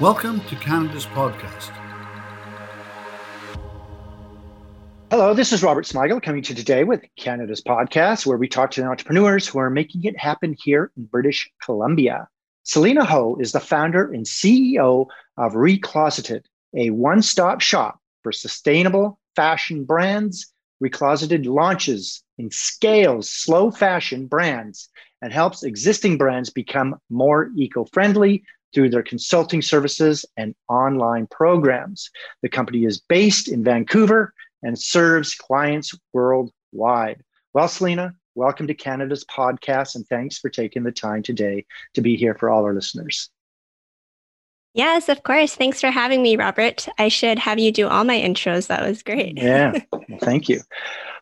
Welcome to Canada's podcast. Hello, this is Robert Smigel coming to you today with Canada's podcast, where we talk to entrepreneurs who are making it happen here in British Columbia. Selena Ho is the founder and CEO of Recloseted, a one stop shop for sustainable fashion brands. Recloseted launches and scales slow fashion brands and helps existing brands become more eco friendly through their consulting services and online programs. The company is based in Vancouver and serves clients worldwide. Well, Selena, welcome to Canada's podcast, and thanks for taking the time today to be here for all our listeners. Yes, of course. Thanks for having me, Robert. I should have you do all my intros. That was great. yeah, well, thank you.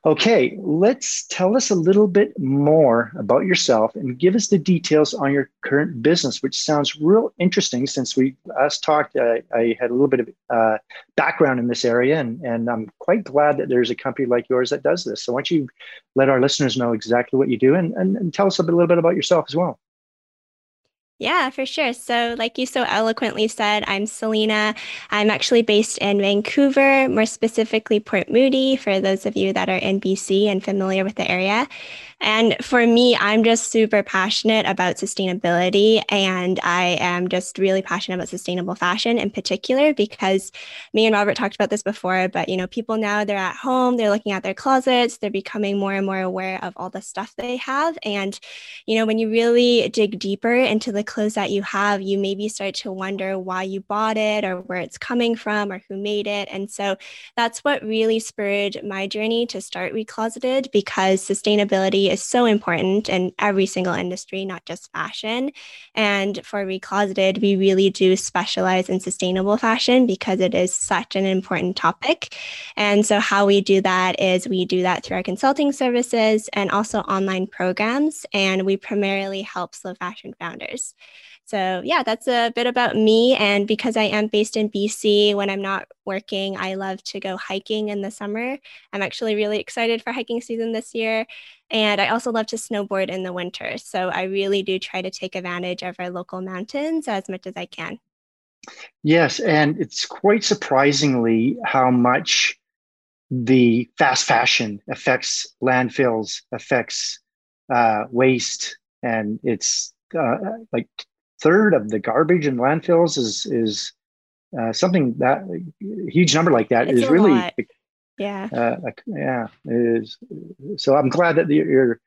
Okay, let's tell us a little bit more about yourself and give us the details on your current business, which sounds real interesting since we last talked. Uh, I had a little bit of uh, background in this area, and, and I'm quite glad that there's a company like yours that does this. So, why don't you let our listeners know exactly what you do and, and, and tell us a, bit, a little bit about yourself as well? Yeah, for sure. So, like you so eloquently said, I'm Selena. I'm actually based in Vancouver, more specifically Port Moody, for those of you that are in BC and familiar with the area. And for me, I'm just super passionate about sustainability. And I am just really passionate about sustainable fashion in particular because me and Robert talked about this before. But, you know, people now they're at home, they're looking at their closets, they're becoming more and more aware of all the stuff they have. And, you know, when you really dig deeper into the clothes that you have, you maybe start to wonder why you bought it or where it's coming from or who made it. And so that's what really spurred my journey to start Recloseted because sustainability is so important in every single industry, not just fashion. And for Recloseted, we really do specialize in sustainable fashion because it is such an important topic. And so, how we do that is we do that through our consulting services and also online programs. And we primarily help slow fashion founders. So, yeah, that's a bit about me. And because I am based in BC, when I'm not working, I love to go hiking in the summer. I'm actually really excited for hiking season this year. And I also love to snowboard in the winter. So, I really do try to take advantage of our local mountains as much as I can. Yes. And it's quite surprisingly how much the fast fashion affects landfills, affects uh, waste, and it's uh, like third of the garbage in landfills is is uh, something that a huge number like that it's is really lot. yeah. uh, yeah is. So i'm glad that you're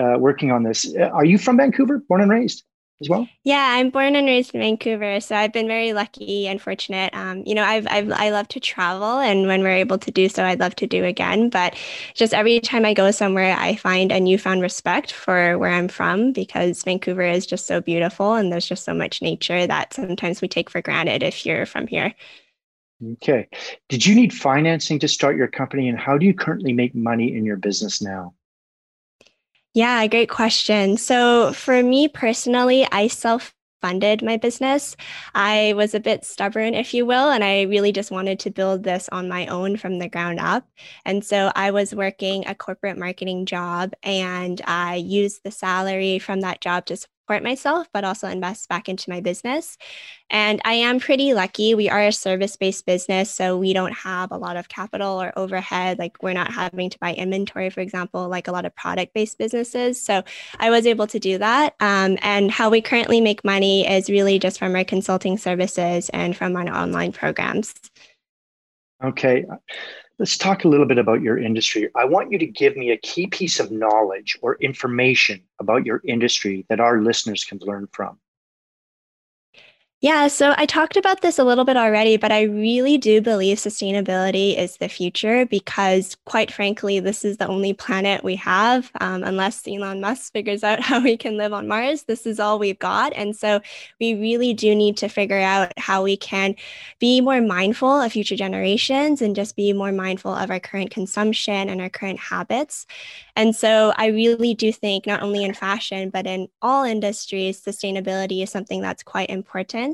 uh, working on this. Are you from vancouver? Born and raised as well? Yeah, I'm born and raised in Vancouver, so I've been very lucky and fortunate. Um, you know, I've, I've I love to travel, and when we're able to do so, I'd love to do again. But just every time I go somewhere, I find a newfound respect for where I'm from because Vancouver is just so beautiful, and there's just so much nature that sometimes we take for granted if you're from here. Okay. Did you need financing to start your company, and how do you currently make money in your business now? Yeah, great question. So, for me personally, I self funded my business. I was a bit stubborn, if you will, and I really just wanted to build this on my own from the ground up. And so I was working a corporate marketing job and I used the salary from that job to support myself, but also invest back into my business. And I am pretty lucky. We are a service based business, so we don't have a lot of capital or overhead. Like we're not having to buy inventory, for example, like a lot of product based businesses. So I was able to do that. Um, and how we currently make money is really just from our consulting services and from our online programs. Okay. Let's talk a little bit about your industry. I want you to give me a key piece of knowledge or information about your industry that our listeners can learn from. Yeah, so I talked about this a little bit already, but I really do believe sustainability is the future because, quite frankly, this is the only planet we have. Um, unless Elon Musk figures out how we can live on Mars, this is all we've got. And so we really do need to figure out how we can be more mindful of future generations and just be more mindful of our current consumption and our current habits. And so I really do think, not only in fashion, but in all industries, sustainability is something that's quite important.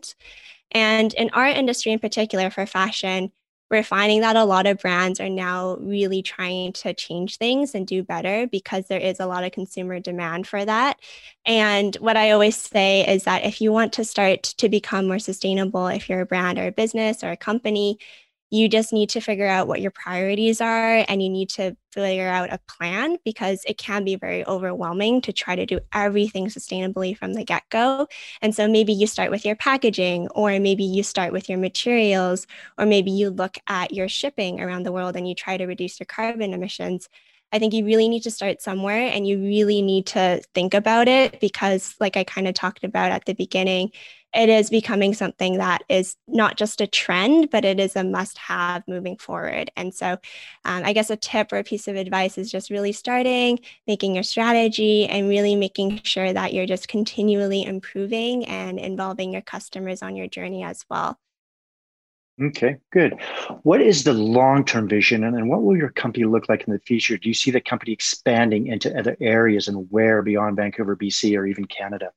And in our industry in particular for fashion, we're finding that a lot of brands are now really trying to change things and do better because there is a lot of consumer demand for that. And what I always say is that if you want to start to become more sustainable, if you're a brand or a business or a company, you just need to figure out what your priorities are and you need to figure out a plan because it can be very overwhelming to try to do everything sustainably from the get go. And so maybe you start with your packaging, or maybe you start with your materials, or maybe you look at your shipping around the world and you try to reduce your carbon emissions. I think you really need to start somewhere and you really need to think about it because, like I kind of talked about at the beginning, it is becoming something that is not just a trend, but it is a must have moving forward. And so, um, I guess a tip or a piece of advice is just really starting, making your strategy, and really making sure that you're just continually improving and involving your customers on your journey as well. Okay, good. What is the long term vision and, and what will your company look like in the future? Do you see the company expanding into other areas and where beyond Vancouver, BC, or even Canada?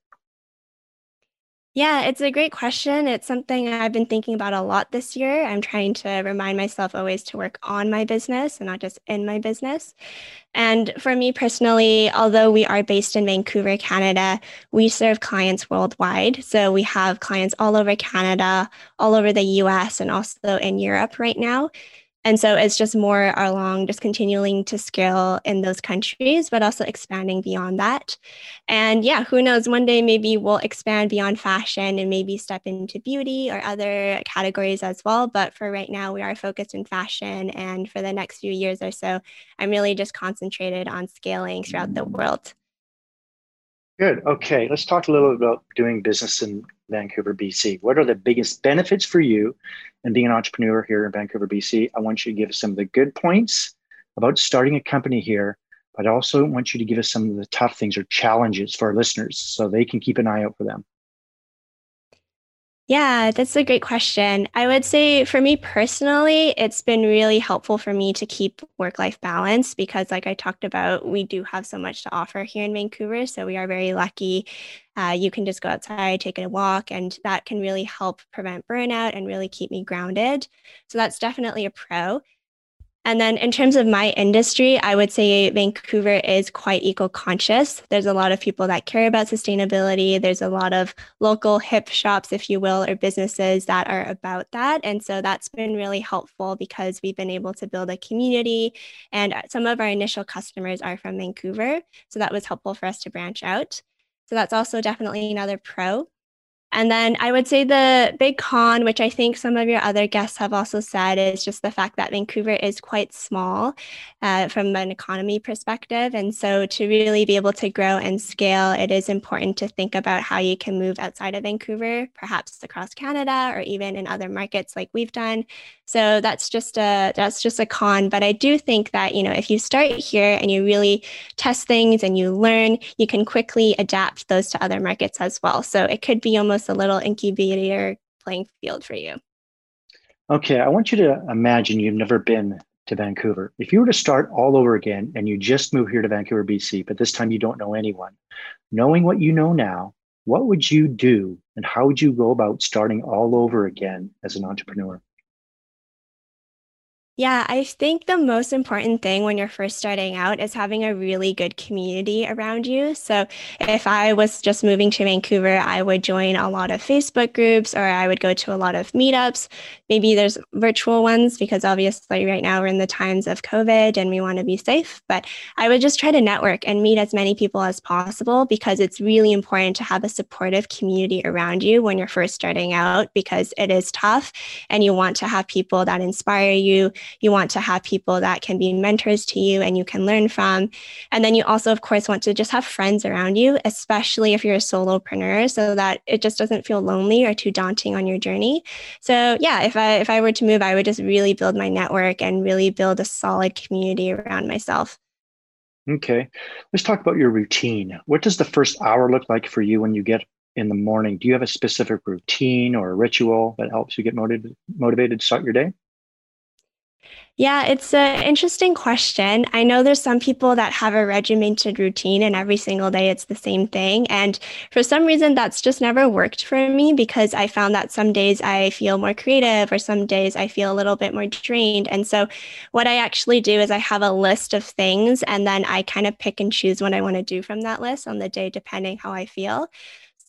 Yeah, it's a great question. It's something I've been thinking about a lot this year. I'm trying to remind myself always to work on my business and not just in my business. And for me personally, although we are based in Vancouver, Canada, we serve clients worldwide. So we have clients all over Canada, all over the US, and also in Europe right now. And so it's just more along just continuing to scale in those countries, but also expanding beyond that. And yeah, who knows, one day maybe we'll expand beyond fashion and maybe step into beauty or other categories as well. But for right now, we are focused in fashion. And for the next few years or so, I'm really just concentrated on scaling throughout the world. Good. Okay. Let's talk a little bit about doing business in Vancouver, BC. What are the biggest benefits for you in being an entrepreneur here in Vancouver, BC? I want you to give us some of the good points about starting a company here, but I also want you to give us some of the tough things or challenges for our listeners so they can keep an eye out for them. Yeah, that's a great question. I would say for me personally, it's been really helpful for me to keep work life balance because, like I talked about, we do have so much to offer here in Vancouver. So we are very lucky. Uh, you can just go outside, take a walk, and that can really help prevent burnout and really keep me grounded. So that's definitely a pro. And then in terms of my industry, I would say Vancouver is quite eco conscious. There's a lot of people that care about sustainability. There's a lot of local hip shops, if you will, or businesses that are about that. And so that's been really helpful because we've been able to build a community. And uh, some of our initial customers are from Vancouver. So that was helpful for us to branch out. So that's also definitely another pro. And then I would say the big con, which I think some of your other guests have also said, is just the fact that Vancouver is quite small uh, from an economy perspective. And so to really be able to grow and scale, it is important to think about how you can move outside of Vancouver, perhaps across Canada or even in other markets like we've done. So that's just a that's just a con. But I do think that you know if you start here and you really test things and you learn, you can quickly adapt those to other markets as well. So it could be almost a little incubator playing field for you. Okay, I want you to imagine you've never been to Vancouver. If you were to start all over again and you just moved here to Vancouver, BC, but this time you don't know anyone, knowing what you know now, what would you do and how would you go about starting all over again as an entrepreneur? Yeah, I think the most important thing when you're first starting out is having a really good community around you. So, if I was just moving to Vancouver, I would join a lot of Facebook groups or I would go to a lot of meetups. Maybe there's virtual ones because obviously right now we're in the times of COVID and we want to be safe. But I would just try to network and meet as many people as possible because it's really important to have a supportive community around you when you're first starting out because it is tough and you want to have people that inspire you you want to have people that can be mentors to you and you can learn from. And then you also, of course, want to just have friends around you, especially if you're a solopreneur, so that it just doesn't feel lonely or too daunting on your journey. So yeah, if I if I were to move, I would just really build my network and really build a solid community around myself. Okay. Let's talk about your routine. What does the first hour look like for you when you get in the morning? Do you have a specific routine or a ritual that helps you get motivated motivated to start your day? Yeah, it's an interesting question. I know there's some people that have a regimented routine and every single day it's the same thing. And for some reason, that's just never worked for me because I found that some days I feel more creative or some days I feel a little bit more drained. And so, what I actually do is I have a list of things and then I kind of pick and choose what I want to do from that list on the day, depending how I feel.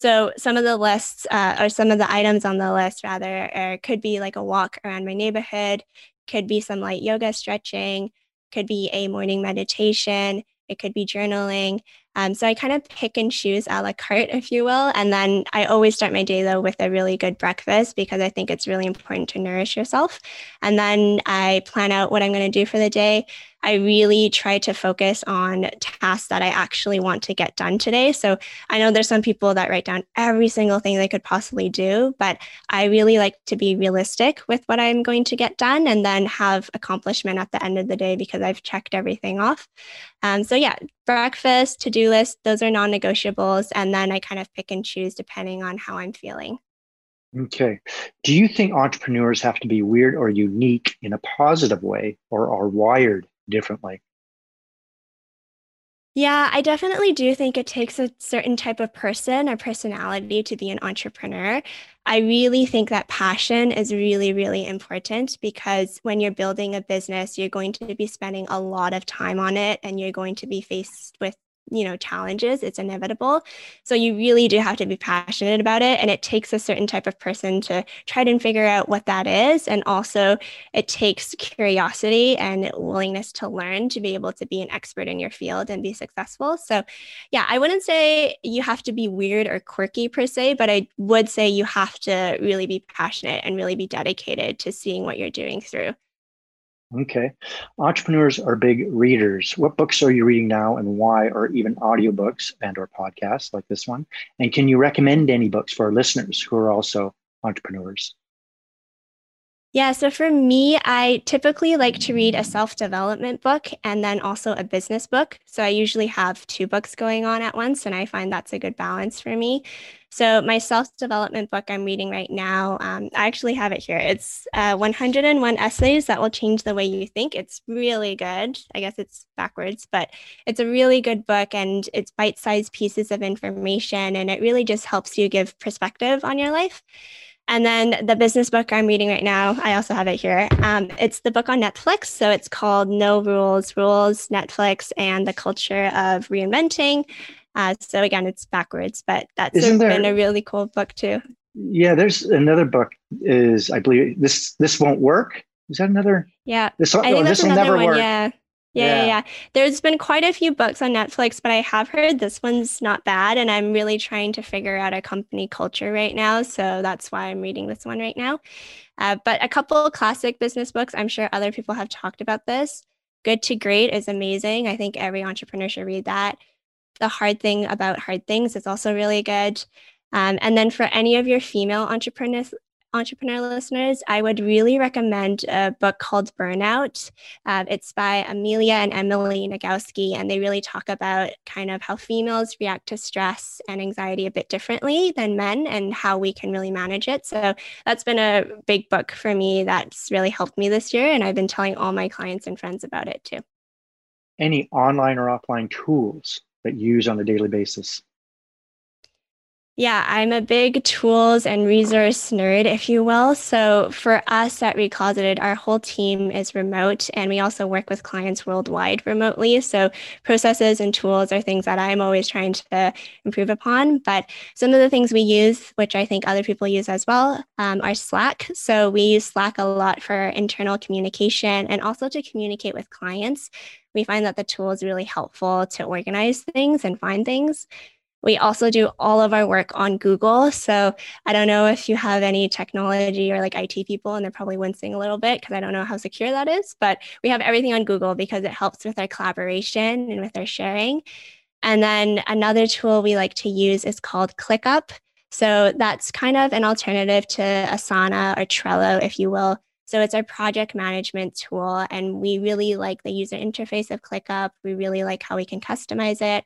So some of the lists, uh, or some of the items on the list, rather, uh, could be like a walk around my neighborhood could be some light yoga stretching, could be a morning meditation, it could be journaling. Um, so I kind of pick and choose a la carte, if you will. And then I always start my day though with a really good breakfast because I think it's really important to nourish yourself. And then I plan out what I'm going to do for the day. I really try to focus on tasks that I actually want to get done today. So I know there's some people that write down every single thing they could possibly do, but I really like to be realistic with what I'm going to get done and then have accomplishment at the end of the day because I've checked everything off. Um, so yeah, breakfast, to do list, those are non negotiables. And then I kind of pick and choose depending on how I'm feeling. Okay. Do you think entrepreneurs have to be weird or unique in a positive way or are wired differently? Yeah, I definitely do think it takes a certain type of person or personality to be an entrepreneur. I really think that passion is really, really important because when you're building a business, you're going to be spending a lot of time on it and you're going to be faced with you know challenges it's inevitable. So you really do have to be passionate about it and it takes a certain type of person to try and figure out what that is and also it takes curiosity and willingness to learn to be able to be an expert in your field and be successful. So yeah i wouldn't say you have to be weird or quirky per se but i would say you have to really be passionate and really be dedicated to seeing what you're doing through Okay. Entrepreneurs are big readers. What books are you reading now and why, or even audiobooks and or podcasts like this one? And can you recommend any books for our listeners who are also entrepreneurs? Yeah, so for me, I typically like to read a self development book and then also a business book. So I usually have two books going on at once, and I find that's a good balance for me. So, my self development book I'm reading right now, um, I actually have it here. It's uh, 101 Essays That Will Change the Way You Think. It's really good. I guess it's backwards, but it's a really good book and it's bite sized pieces of information, and it really just helps you give perspective on your life. And then the business book I'm reading right now, I also have it here. Um, it's the book on Netflix. So it's called No Rules, Rules, Netflix, and the Culture of Reinventing. Uh, so again, it's backwards, but that's there, been a really cool book too. Yeah, there's another book is I believe this this won't work. Is that another? Yeah, this, I think oh, this will never one, work. Yeah. Yeah, yeah, yeah. There's been quite a few books on Netflix, but I have heard this one's not bad. And I'm really trying to figure out a company culture right now. So that's why I'm reading this one right now. Uh, but a couple classic business books, I'm sure other people have talked about this. Good to Great is amazing. I think every entrepreneur should read that. The Hard Thing About Hard Things is also really good. Um, and then for any of your female entrepreneurs entrepreneur listeners, I would really recommend a book called Burnout. Uh, it's by Amelia and Emily Nagoski, and they really talk about kind of how females react to stress and anxiety a bit differently than men and how we can really manage it. So that's been a big book for me that's really helped me this year, and I've been telling all my clients and friends about it too. Any online or offline tools that you use on a daily basis? Yeah, I'm a big tools and resource nerd, if you will. So for us at Recloseted, our whole team is remote and we also work with clients worldwide remotely. So processes and tools are things that I'm always trying to improve upon. But some of the things we use, which I think other people use as well, um, are Slack. So we use Slack a lot for internal communication and also to communicate with clients. We find that the tool is really helpful to organize things and find things. We also do all of our work on Google. So I don't know if you have any technology or like IT people, and they're probably wincing a little bit because I don't know how secure that is. But we have everything on Google because it helps with our collaboration and with our sharing. And then another tool we like to use is called ClickUp. So that's kind of an alternative to Asana or Trello, if you will. So it's our project management tool, and we really like the user interface of ClickUp. We really like how we can customize it.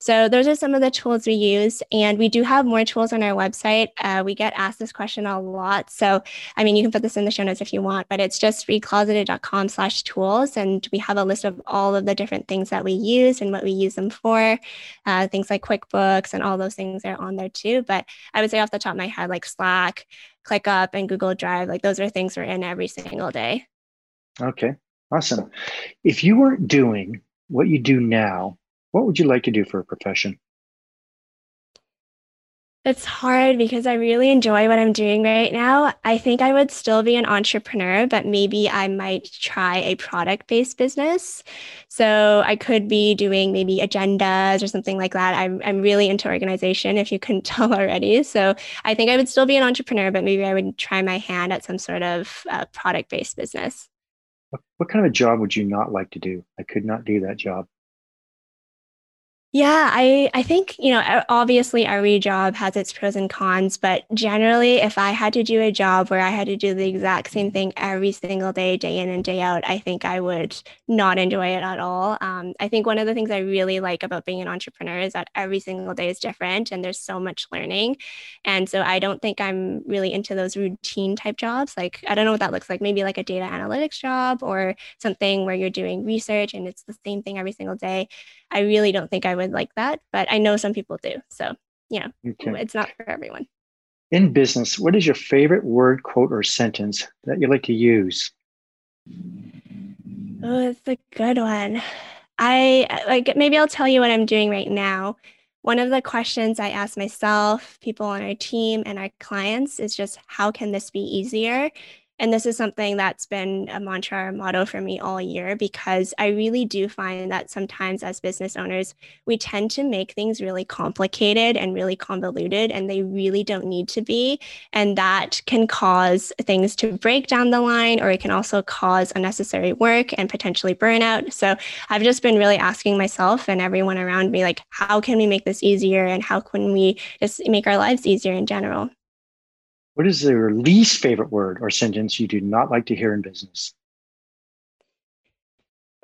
So those are some of the tools we use, and we do have more tools on our website. Uh, we get asked this question a lot, so I mean, you can put this in the show notes if you want, but it's just recloseted.com/tools, and we have a list of all of the different things that we use and what we use them for. Uh, things like QuickBooks and all those things are on there too. But I would say off the top of my head, like Slack, ClickUp, and Google Drive, like those are things we're in every single day. Okay, awesome. If you weren't doing what you do now, what would you like to do for a profession? It's hard because I really enjoy what I'm doing right now. I think I would still be an entrepreneur, but maybe I might try a product based business. So I could be doing maybe agendas or something like that. I'm, I'm really into organization, if you couldn't tell already. So I think I would still be an entrepreneur, but maybe I would try my hand at some sort of uh, product based business. What, what kind of a job would you not like to do? I could not do that job. Yeah, I, I think, you know, obviously every job has its pros and cons, but generally, if I had to do a job where I had to do the exact same thing every single day, day in and day out, I think I would not enjoy it at all. Um, I think one of the things I really like about being an entrepreneur is that every single day is different and there's so much learning. And so I don't think I'm really into those routine type jobs. Like, I don't know what that looks like, maybe like a data analytics job or something where you're doing research and it's the same thing every single day. I really don't think I would like that, but I know some people do. So, yeah, okay. it's not for everyone. In business, what is your favorite word, quote, or sentence that you like to use? Oh, it's a good one. I like maybe I'll tell you what I'm doing right now. One of the questions I ask myself, people on our team, and our clients is just how can this be easier? And this is something that's been a mantra or motto for me all year because I really do find that sometimes as business owners, we tend to make things really complicated and really convoluted, and they really don't need to be. And that can cause things to break down the line, or it can also cause unnecessary work and potentially burnout. So I've just been really asking myself and everyone around me, like, how can we make this easier? And how can we just make our lives easier in general? What is your least favorite word or sentence you do not like to hear in business?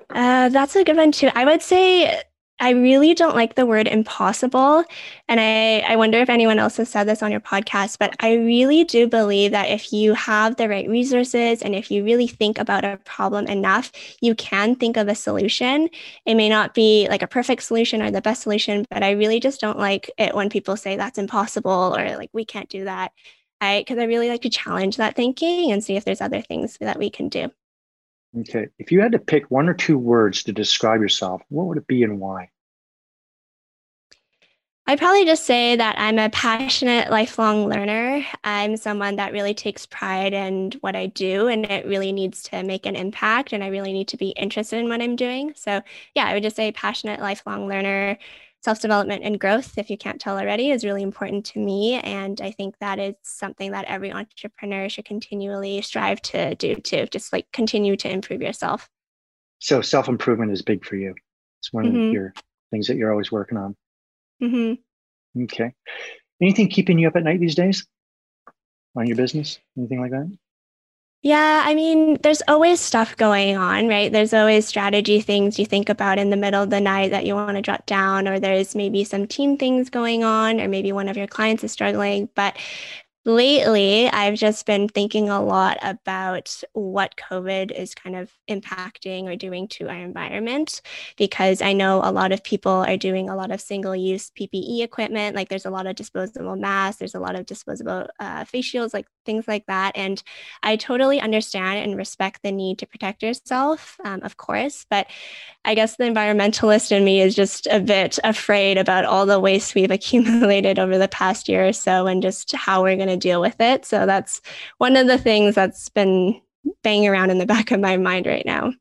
Uh, that's a good one too. I would say I really don't like the word impossible. And I, I wonder if anyone else has said this on your podcast, but I really do believe that if you have the right resources and if you really think about a problem enough, you can think of a solution. It may not be like a perfect solution or the best solution, but I really just don't like it when people say that's impossible or like we can't do that. I because I really like to challenge that thinking and see if there's other things that we can do. Okay. If you had to pick one or two words to describe yourself, what would it be and why? I'd probably just say that I'm a passionate lifelong learner. I'm someone that really takes pride in what I do and it really needs to make an impact and I really need to be interested in what I'm doing. So, yeah, I would just say passionate lifelong learner, self development and growth, if you can't tell already, is really important to me. And I think that is something that every entrepreneur should continually strive to do to just like continue to improve yourself. So self improvement is big for you. It's one mm-hmm. of your things that you're always working on. Mm-hmm. Okay. Anything keeping you up at night these days on your business? Anything like that? Yeah, I mean, there's always stuff going on, right? There's always strategy things you think about in the middle of the night that you want to jot down, or there's maybe some team things going on, or maybe one of your clients is struggling. But lately, I've just been thinking a lot about what COVID is kind of impacting or doing to our environment because I know a lot of people are doing a lot of single use PPE equipment. Like there's a lot of disposable masks, there's a lot of disposable uh, face shields, like things like that. And I totally understand and respect the need to protect yourself, um, of course. But I guess the environmentalist in me is just a bit afraid about all the waste we've accumulated over the past year or so and just how we're going to deal with it. So that's one of the things that's been banging around in the back of my mind right now.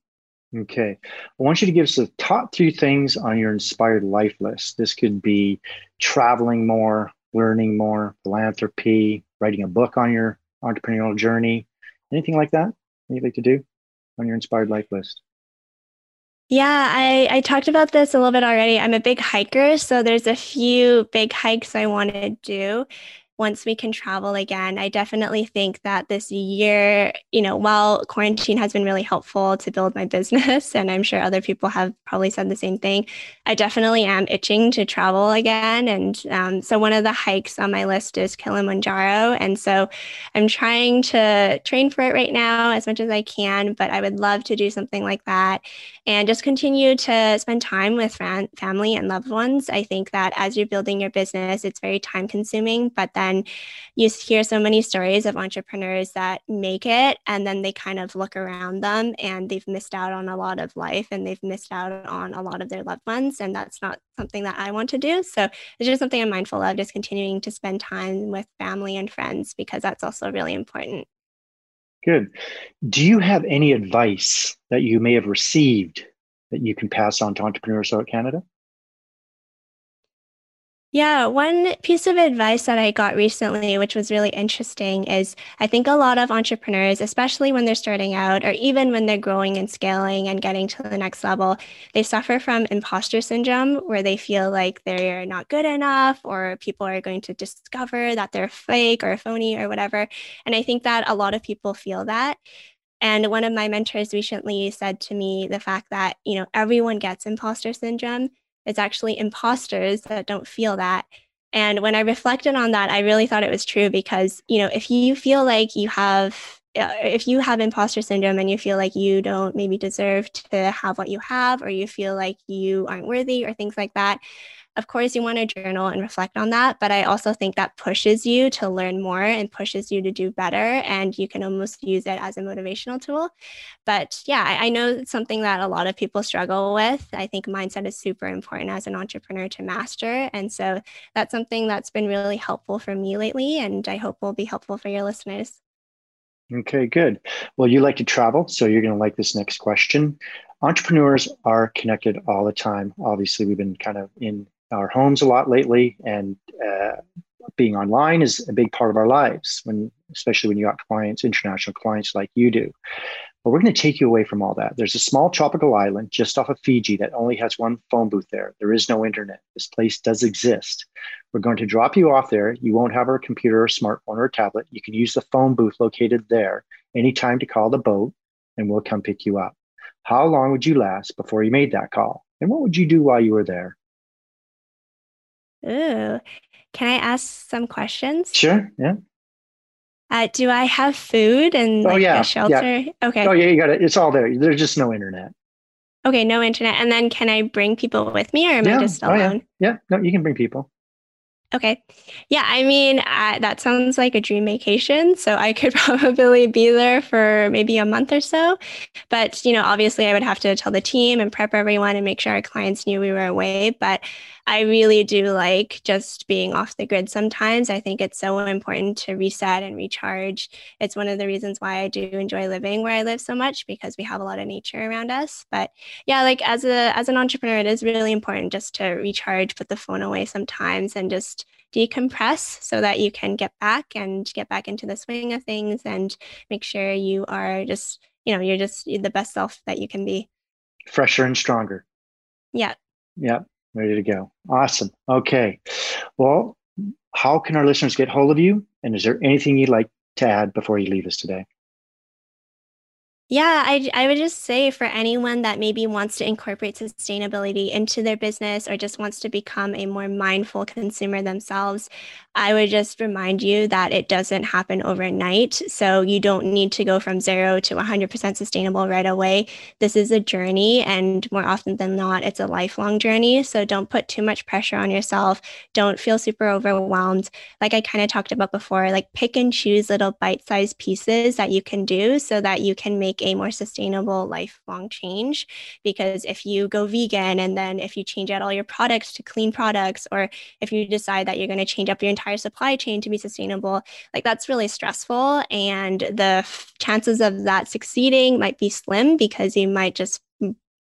Okay. I want you to give us the top three things on your inspired life list. This could be traveling more, learning more, philanthropy, writing a book on your entrepreneurial journey, anything like that that you'd like to do on your inspired life list? Yeah, I, I talked about this a little bit already. I'm a big hiker, so there's a few big hikes I want to do. Once we can travel again. I definitely think that this year, you know, while quarantine has been really helpful to build my business, and I'm sure other people have probably said the same thing, I definitely am itching to travel again. And um, so one of the hikes on my list is Kilimanjaro. And so I'm trying to train for it right now as much as I can, but I would love to do something like that and just continue to spend time with family and loved ones. I think that as you're building your business, it's very time consuming, but then and you hear so many stories of entrepreneurs that make it and then they kind of look around them and they've missed out on a lot of life and they've missed out on a lot of their loved ones. And that's not something that I want to do. So it's just something I'm mindful of, just continuing to spend time with family and friends because that's also really important. Good. Do you have any advice that you may have received that you can pass on to entrepreneurs out Canada? Yeah, one piece of advice that I got recently, which was really interesting, is I think a lot of entrepreneurs, especially when they're starting out or even when they're growing and scaling and getting to the next level, they suffer from imposter syndrome where they feel like they're not good enough or people are going to discover that they're fake or phony or whatever. And I think that a lot of people feel that. And one of my mentors recently said to me the fact that, you know, everyone gets imposter syndrome it's actually imposters that don't feel that. And when I reflected on that, I really thought it was true because, you know, if you feel like you have uh, if you have imposter syndrome and you feel like you don't maybe deserve to have what you have or you feel like you aren't worthy or things like that of course, you want to journal and reflect on that, but I also think that pushes you to learn more and pushes you to do better. And you can almost use it as a motivational tool. But yeah, I, I know it's something that a lot of people struggle with. I think mindset is super important as an entrepreneur to master. And so that's something that's been really helpful for me lately. And I hope will be helpful for your listeners. Okay, good. Well, you like to travel, so you're going to like this next question. Entrepreneurs are connected all the time. Obviously, we've been kind of in our homes a lot lately, and uh, being online is a big part of our lives. When, especially when you got clients, international clients like you do. But we're going to take you away from all that. There's a small tropical island just off of Fiji that only has one phone booth there. There is no internet. This place does exist. We're going to drop you off there. You won't have a computer or smartphone or tablet. You can use the phone booth located there anytime to call the boat, and we'll come pick you up. How long would you last before you made that call? And what would you do while you were there? Ooh. Can I ask some questions? Sure. Yeah. Uh, do I have food and oh, like yeah, a shelter? Yeah. Okay. Oh yeah, you got it. It's all there. There's just no internet. Okay, no internet. And then can I bring people with me or am yeah. I just alone? Oh, yeah. yeah, no, you can bring people. Okay. Yeah, I mean, uh, that sounds like a dream vacation. So I could probably be there for maybe a month or so. But, you know, obviously I would have to tell the team and prep everyone and make sure our clients knew we were away. But I really do like just being off the grid sometimes. I think it's so important to reset and recharge. It's one of the reasons why I do enjoy living where I live so much because we have a lot of nature around us. But yeah, like as a as an entrepreneur, it is really important just to recharge, put the phone away sometimes and just decompress so that you can get back and get back into the swing of things and make sure you are just, you know, you're just the best self that you can be. Fresher and stronger. Yeah. Yeah ready to go. Awesome. Okay. Well, how can our listeners get hold of you? And is there anything you'd like to add before you leave us today? Yeah, I, I would just say for anyone that maybe wants to incorporate sustainability into their business or just wants to become a more mindful consumer themselves, I would just remind you that it doesn't happen overnight. So you don't need to go from zero to 100% sustainable right away. This is a journey, and more often than not, it's a lifelong journey. So don't put too much pressure on yourself. Don't feel super overwhelmed. Like I kind of talked about before, like pick and choose little bite sized pieces that you can do so that you can make a more sustainable lifelong change. Because if you go vegan and then if you change out all your products to clean products, or if you decide that you're going to change up your entire supply chain to be sustainable, like that's really stressful. And the f- chances of that succeeding might be slim because you might just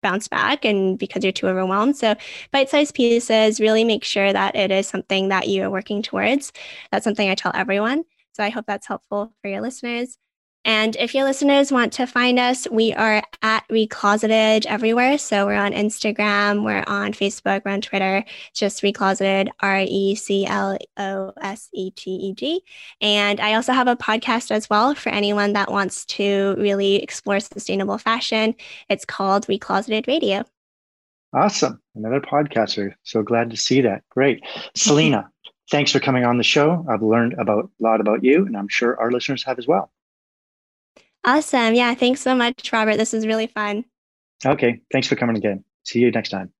bounce back and because you're too overwhelmed. So bite-sized pieces, really make sure that it is something that you are working towards. That's something I tell everyone. So I hope that's helpful for your listeners. And if your listeners want to find us, we are at Recloseted everywhere. So we're on Instagram, we're on Facebook, we're on Twitter, just Recloseted, R E C L O S E T E D. And I also have a podcast as well for anyone that wants to really explore sustainable fashion. It's called Recloseted Radio. Awesome. Another podcaster. So glad to see that. Great. Selena, thanks for coming on the show. I've learned about a lot about you, and I'm sure our listeners have as well. Awesome. Yeah. Thanks so much, Robert. This was really fun. Okay. Thanks for coming again. See you next time.